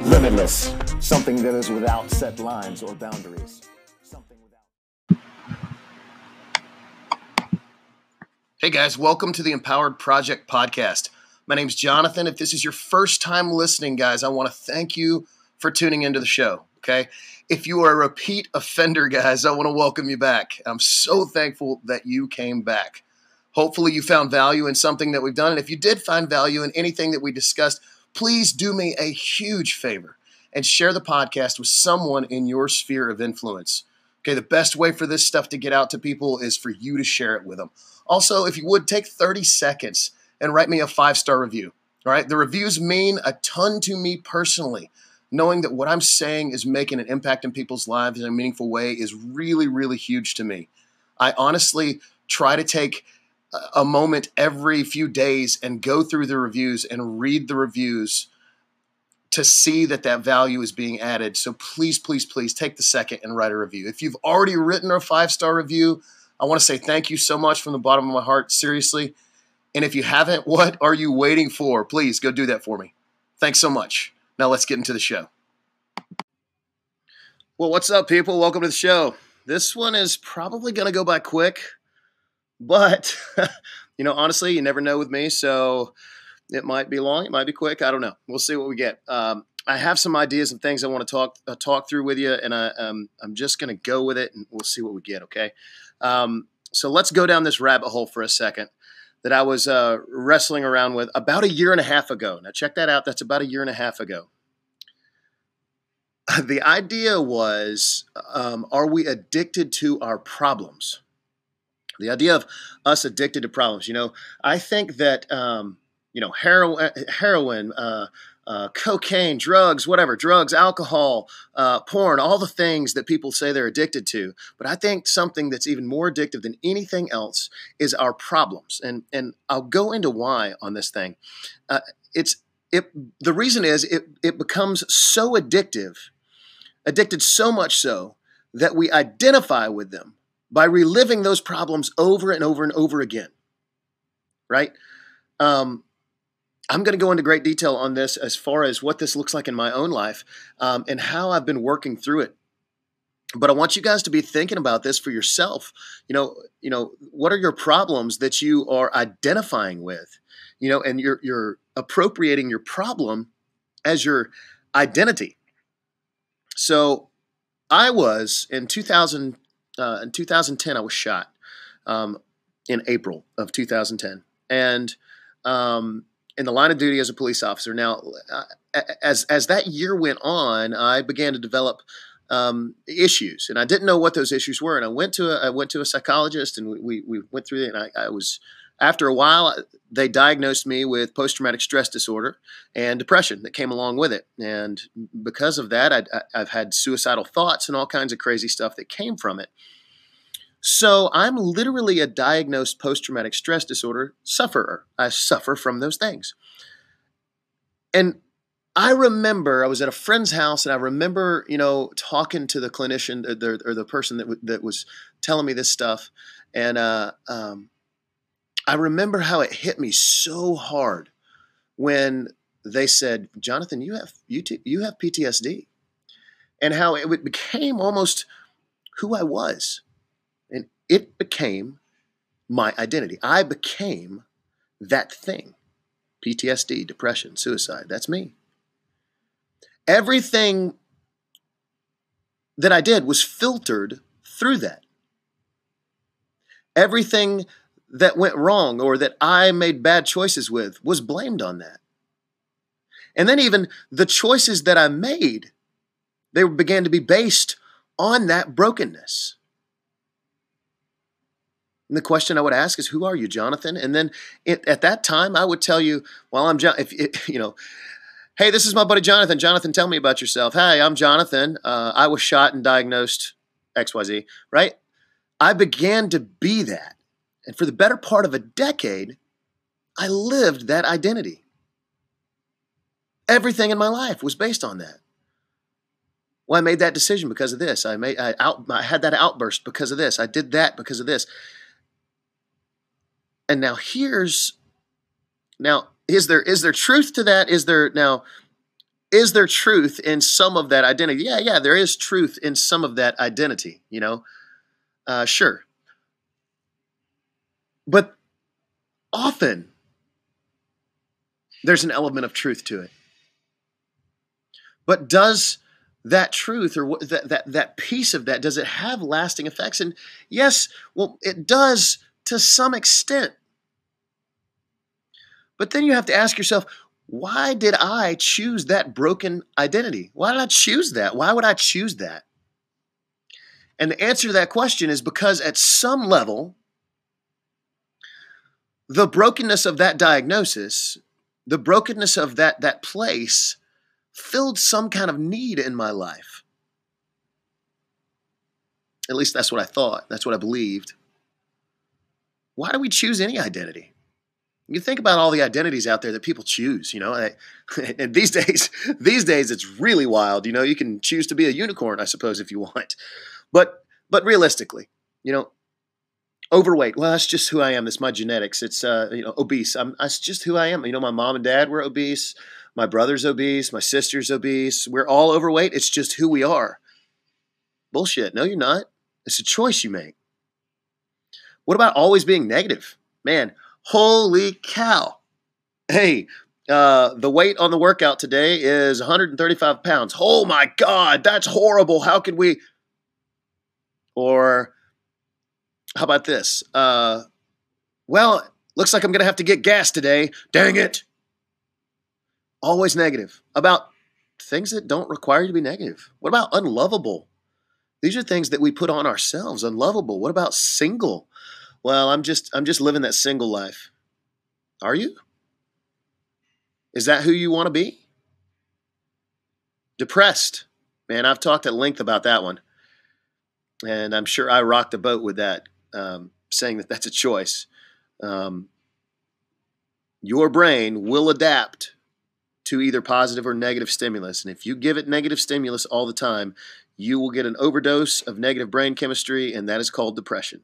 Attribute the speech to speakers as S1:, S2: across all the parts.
S1: Limitless, something that is without set lines or boundaries. Something without.
S2: Hey guys, welcome to the Empowered Project podcast. My name's Jonathan. If this is your first time listening, guys, I want to thank you for tuning into the show. Okay. If you are a repeat offender, guys, I want to welcome you back. I'm so thankful that you came back. Hopefully, you found value in something that we've done. And if you did find value in anything that we discussed, please do me a huge favor and share the podcast with someone in your sphere of influence. Okay, the best way for this stuff to get out to people is for you to share it with them. Also, if you would take 30 seconds and write me a five star review. All right, the reviews mean a ton to me personally. Knowing that what I'm saying is making an impact in people's lives in a meaningful way is really, really huge to me. I honestly try to take a moment every few days and go through the reviews and read the reviews to see that that value is being added. So please, please, please take the second and write a review. If you've already written a five star review, I want to say thank you so much from the bottom of my heart, seriously. And if you haven't, what are you waiting for? Please go do that for me. Thanks so much. Now let's get into the show. Well, what's up, people? Welcome to the show. This one is probably going to go by quick. But, you know, honestly, you never know with me. So it might be long, it might be quick. I don't know. We'll see what we get. Um, I have some ideas and things I want to talk uh, talk through with you, and I, um, I'm just going to go with it, and we'll see what we get. Okay. Um, so let's go down this rabbit hole for a second that I was uh, wrestling around with about a year and a half ago. Now check that out. That's about a year and a half ago. The idea was, um, are we addicted to our problems? The idea of us addicted to problems. You know, I think that um, you know heroin, heroin, uh, uh, cocaine, drugs, whatever, drugs, alcohol, uh, porn, all the things that people say they're addicted to. But I think something that's even more addictive than anything else is our problems, and and I'll go into why on this thing. Uh, it's it. The reason is it it becomes so addictive, addicted so much so that we identify with them by reliving those problems over and over and over again. Right? Um, I'm going to go into great detail on this as far as what this looks like in my own life um, and how I've been working through it. But I want you guys to be thinking about this for yourself. You know, you know, what are your problems that you are identifying with? You know, and you're you're appropriating your problem as your identity. So, I was in 2000 uh, in 2010, I was shot um, in April of 2010, and um, in the line of duty as a police officer. Now, uh, as as that year went on, I began to develop um, issues, and I didn't know what those issues were. And I went to a, I went to a psychologist, and we we, we went through it. And I, I was after a while, they diagnosed me with post traumatic stress disorder and depression that came along with it. And because of that, i have had suicidal thoughts and all kinds of crazy stuff that came from it. So I'm literally a diagnosed post traumatic stress disorder sufferer. I suffer from those things. And I remember I was at a friend's house and I remember, you know, talking to the clinician or the, or the person that, w- that was telling me this stuff. And, uh, um, I remember how it hit me so hard when they said, "Jonathan, you have you, t- you have PTSD," and how it became almost who I was, and it became my identity. I became that thing: PTSD, depression, suicide. That's me. Everything that I did was filtered through that. Everything that went wrong or that I made bad choices with was blamed on that. And then even the choices that I made, they began to be based on that brokenness. And the question I would ask is, "Who are you, Jonathan?" And then it, at that time, I would tell you, "Well, I'm John." If it, you know, hey, this is my buddy Jonathan. Jonathan, tell me about yourself. Hey, I'm Jonathan. Uh, I was shot and diagnosed X, Y, Z. Right? I began to be that. And for the better part of a decade, I lived that identity. Everything in my life was based on that. Well, I made that decision because of this. I made I out I had that outburst because of this. I did that because of this. And now here's now is there is there truth to that? Is there now is there truth in some of that identity? Yeah, yeah, there is truth in some of that identity, you know? Uh, sure. But often there's an element of truth to it. But does that truth or that, that, that piece of that, does it have lasting effects? And yes, well, it does to some extent. But then you have to ask yourself, why did I choose that broken identity? Why did I choose that? Why would I choose that? And the answer to that question is because at some level, the brokenness of that diagnosis, the brokenness of that, that place, filled some kind of need in my life. At least that's what I thought. That's what I believed. Why do we choose any identity? You think about all the identities out there that people choose, you know. and these days, these days it's really wild. You know, you can choose to be a unicorn, I suppose, if you want. But but realistically, you know, overweight. Well, that's just who I am. That's my genetics. It's uh, you know, obese. I'm that's just who I am. You know, my mom and dad were obese. My brother's obese. My sister's obese. We're all overweight. It's just who we are. Bullshit. No, you're not. It's a choice you make. What about always being negative? Man, holy cow. Hey, uh, the weight on the workout today is 135 pounds. Oh my God, that's horrible. How could we? Or how about this? Uh, well, looks like I'm going to have to get gas today. Dang it. Always negative about things that don't require you to be negative. What about unlovable? These are things that we put on ourselves. Unlovable. What about single? Well, I'm just I'm just living that single life. Are you? Is that who you want to be? Depressed. Man, I've talked at length about that one. And I'm sure I rocked the boat with that um, saying that that's a choice. Um, your brain will adapt to either positive or negative stimulus. And if you give it negative stimulus all the time, you will get an overdose of negative brain chemistry, and that is called depression.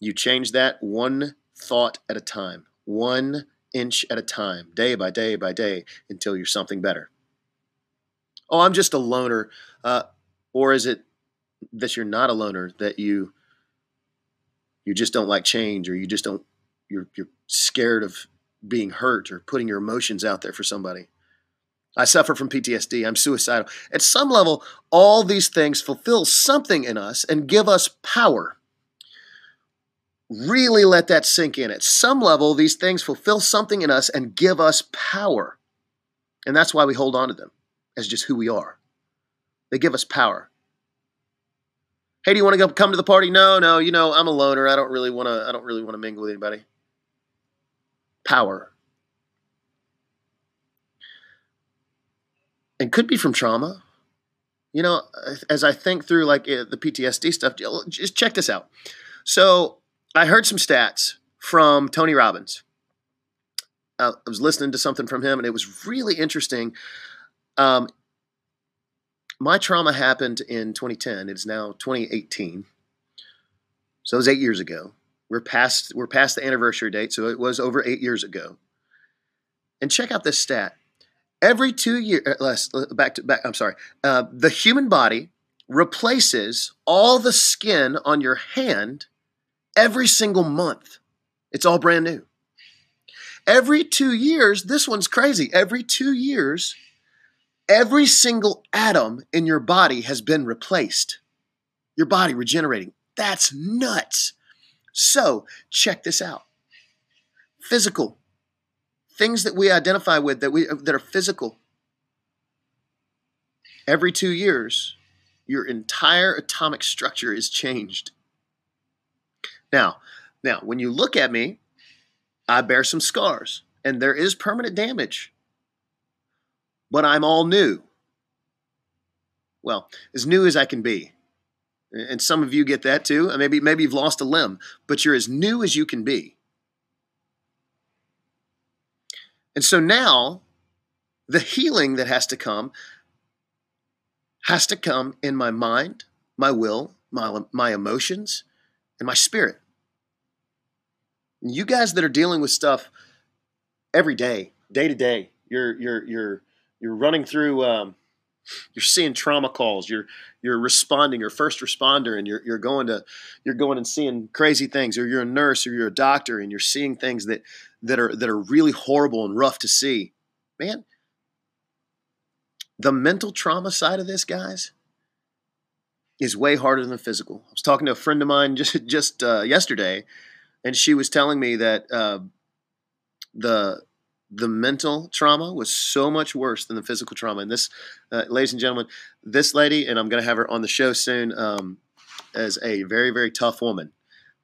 S2: You change that one thought at a time, one inch at a time, day by day by day, until you're something better. Oh, I'm just a loner. Uh, or is it that you're not a loner, that you you just don't like change or you just don't you're you're scared of being hurt or putting your emotions out there for somebody. I suffer from PTSD. I'm suicidal. At some level, all these things fulfill something in us and give us power. Really let that sink in. At some level, these things fulfill something in us and give us power. And that's why we hold on to them as just who we are. They give us power hey, do you want to come to the party? No, no, you know, I'm a loner. I don't really want to. I don't really want to mingle with anybody. Power. And could be from trauma. You know, as I think through like eh, the PTSD stuff, just check this out. So I heard some stats from Tony Robbins. Uh, I was listening to something from him, and it was really interesting. Um, my trauma happened in 2010. It is now 2018. So it was eight years ago. We're past we're past the anniversary date, so it was over eight years ago. And check out this stat: every two years, uh, less uh, back to back. I'm sorry. Uh, the human body replaces all the skin on your hand every single month. It's all brand new. Every two years, this one's crazy. Every two years, Every single atom in your body has been replaced. Your body regenerating. That's nuts. So, check this out. Physical. Things that we identify with that we that are physical. Every 2 years, your entire atomic structure is changed. Now, now when you look at me, I bear some scars and there is permanent damage but I'm all new. Well, as new as I can be. And some of you get that too. Uh, maybe maybe you've lost a limb, but you're as new as you can be. And so now the healing that has to come has to come in my mind, my will, my, my emotions, and my spirit. And you guys that are dealing with stuff every day, day to day, you're you're you're you're running through um, you're seeing trauma calls you're you're responding you're first responder and you're, you're going to you're going and seeing crazy things or you're a nurse or you're a doctor and you're seeing things that that are that are really horrible and rough to see. Man the mental trauma side of this guys is way harder than the physical. I was talking to a friend of mine just just uh, yesterday and she was telling me that uh, the the mental trauma was so much worse than the physical trauma. And this, uh, ladies and gentlemen, this lady, and I'm going to have her on the show soon, um, as a very very tough woman.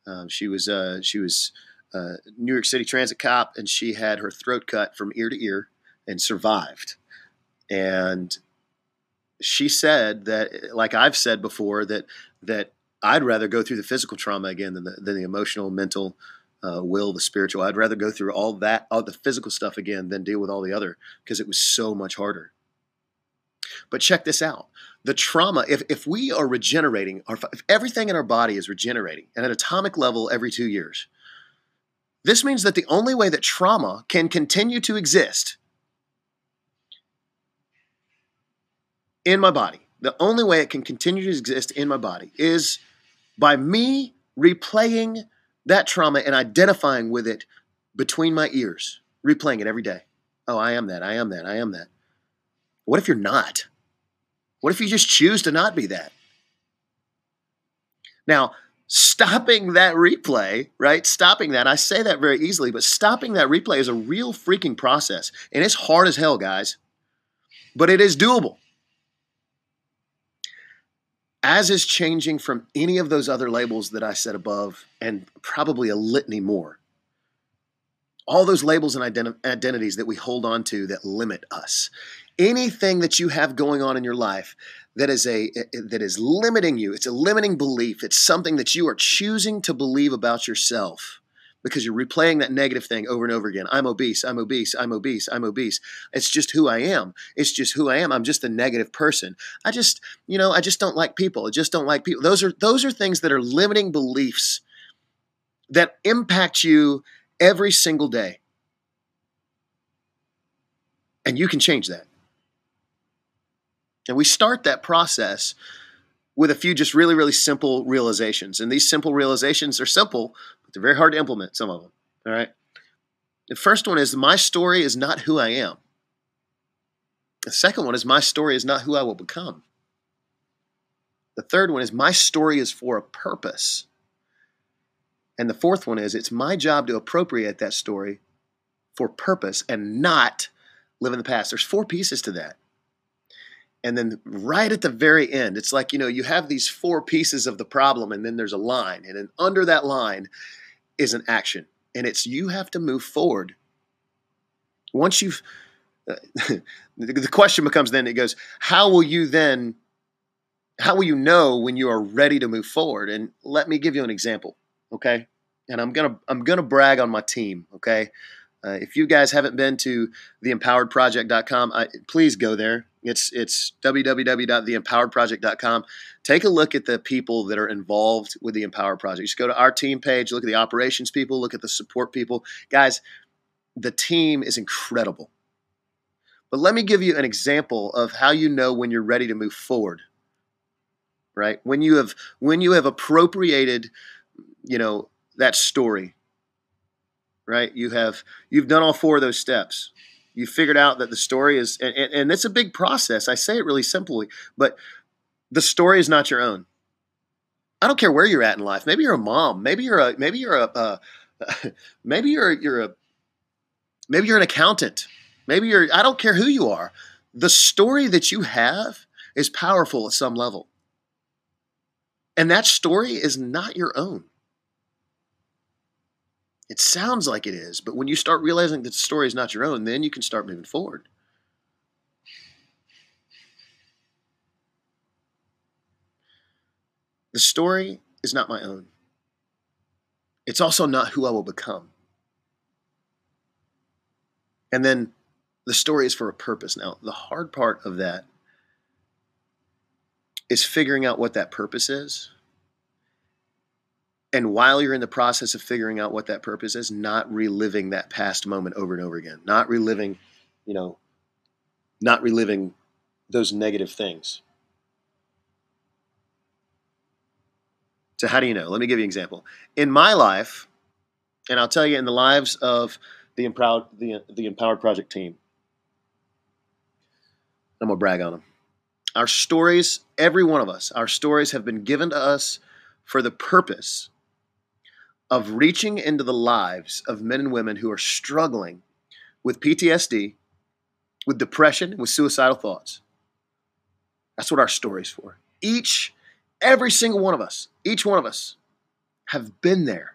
S2: Um, she was uh, she was a uh, New York City transit cop, and she had her throat cut from ear to ear and survived. And she said that, like I've said before, that that I'd rather go through the physical trauma again than the, than the emotional, mental, uh, will, the spiritual. I'd rather go through all that, all the physical stuff again than deal with all the other because it was so much harder. But check this out. The trauma, if, if we are regenerating, if everything in our body is regenerating at an atomic level every two years, this means that the only way that trauma can continue to exist in my body, the only way it can continue to exist in my body is by me replaying that trauma and identifying with it between my ears, replaying it every day. Oh, I am that. I am that. I am that. What if you're not? What if you just choose to not be that? Now, stopping that replay, right? Stopping that, I say that very easily, but stopping that replay is a real freaking process. And it's hard as hell, guys, but it is doable as is changing from any of those other labels that I said above, and probably a litany more. All those labels and identi- identities that we hold on to that limit us. Anything that you have going on in your life that is a that is limiting you, it's a limiting belief. It's something that you are choosing to believe about yourself because you're replaying that negative thing over and over again. I'm obese, I'm obese, I'm obese, I'm obese. It's just who I am. It's just who I am. I'm just a negative person. I just, you know, I just don't like people. I just don't like people. Those are those are things that are limiting beliefs that impact you every single day. And you can change that. And we start that process with a few just really, really simple realizations. And these simple realizations are simple they're very hard to implement, some of them. All right. The first one is my story is not who I am. The second one is my story is not who I will become. The third one is my story is for a purpose. And the fourth one is it's my job to appropriate that story for purpose and not live in the past. There's four pieces to that. And then right at the very end, it's like, you know, you have these four pieces of the problem, and then there's a line. And then under that line is an action. And it's you have to move forward. Once you've, uh, the question becomes then, it goes, how will you then, how will you know when you are ready to move forward? And let me give you an example, okay? And I'm gonna, I'm gonna brag on my team, okay? Uh, if you guys haven't been to theempoweredproject.com, I, please go there. It's it's www.theempoweredproject.com. Take a look at the people that are involved with the Empowered Project. Just go to our team page, look at the operations people, look at the support people. Guys, the team is incredible. But let me give you an example of how you know when you're ready to move forward. Right? When you have when you have appropriated, you know, that story right? You have you've done all four of those steps. You figured out that the story is, and, and it's a big process. I say it really simply, but the story is not your own. I don't care where you're at in life. Maybe you're a mom. Maybe you're a maybe you're a uh, maybe you're you're a maybe you're an accountant. Maybe you're I don't care who you are. The story that you have is powerful at some level. And that story is not your own. It sounds like it is, but when you start realizing that the story is not your own, then you can start moving forward. The story is not my own. It's also not who I will become. And then the story is for a purpose. Now, the hard part of that is figuring out what that purpose is and while you're in the process of figuring out what that purpose is, not reliving that past moment over and over again, not reliving, you know, not reliving those negative things. So, how do you know? Let me give you an example. In my life, and I'll tell you in the lives of the Empowered, the, the Empowered Project team, I'm going to brag on them. Our stories, every one of us, our stories have been given to us for the purpose of reaching into the lives of men and women who are struggling with PTSD, with depression, with suicidal thoughts. That's what our story's for. Each, every single one of us, each one of us have been there.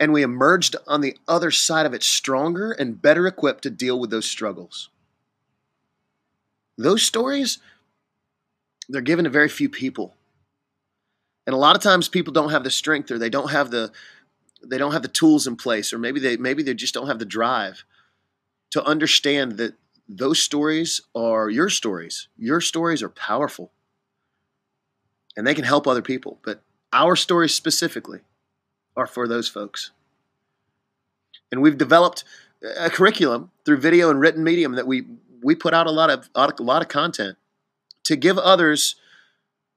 S2: And we emerged on the other side of it stronger and better equipped to deal with those struggles. Those stories, they're given to very few people. And a lot of times people don't have the strength or they don't have the they don't have the tools in place or maybe they maybe they just don't have the drive to understand that those stories are your stories. Your stories are powerful. And they can help other people, but our stories specifically are for those folks. And we've developed a curriculum through video and written medium that we we put out a lot of a lot of content to give others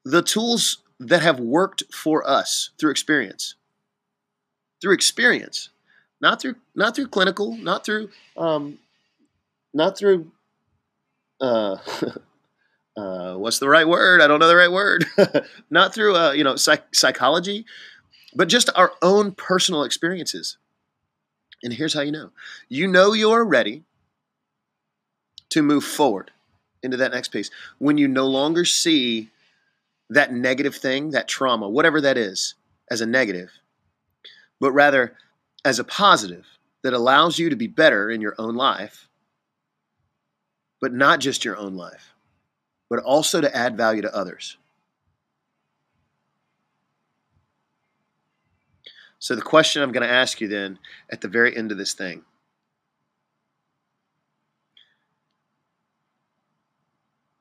S2: the tools that have worked for us through experience. Through experience, not through not through clinical, not through um, not through uh, uh, what's the right word? I don't know the right word. not through uh, you know psych- psychology, but just our own personal experiences. And here's how you know: you know you're ready to move forward into that next piece when you no longer see that negative thing, that trauma, whatever that is, as a negative, but rather as a positive that allows you to be better in your own life, but not just your own life, but also to add value to others. So, the question I'm going to ask you then at the very end of this thing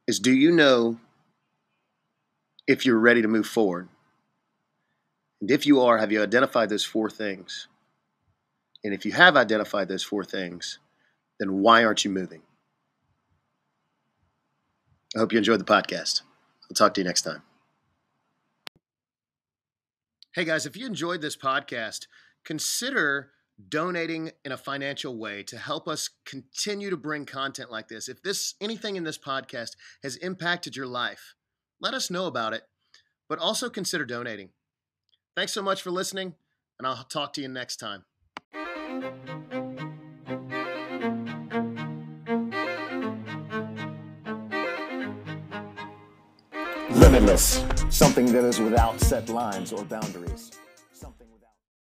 S2: is do you know if you're ready to move forward. And if you are, have you identified those four things? And if you have identified those four things, then why aren't you moving? I hope you enjoyed the podcast. I'll talk to you next time. Hey guys, if you enjoyed this podcast, consider donating in a financial way to help us continue to bring content like this. If this anything in this podcast has impacted your life, let us know about it, but also consider donating. Thanks so much for listening, and I'll talk to you next time.
S1: Limitless, something that is without set lines or boundaries.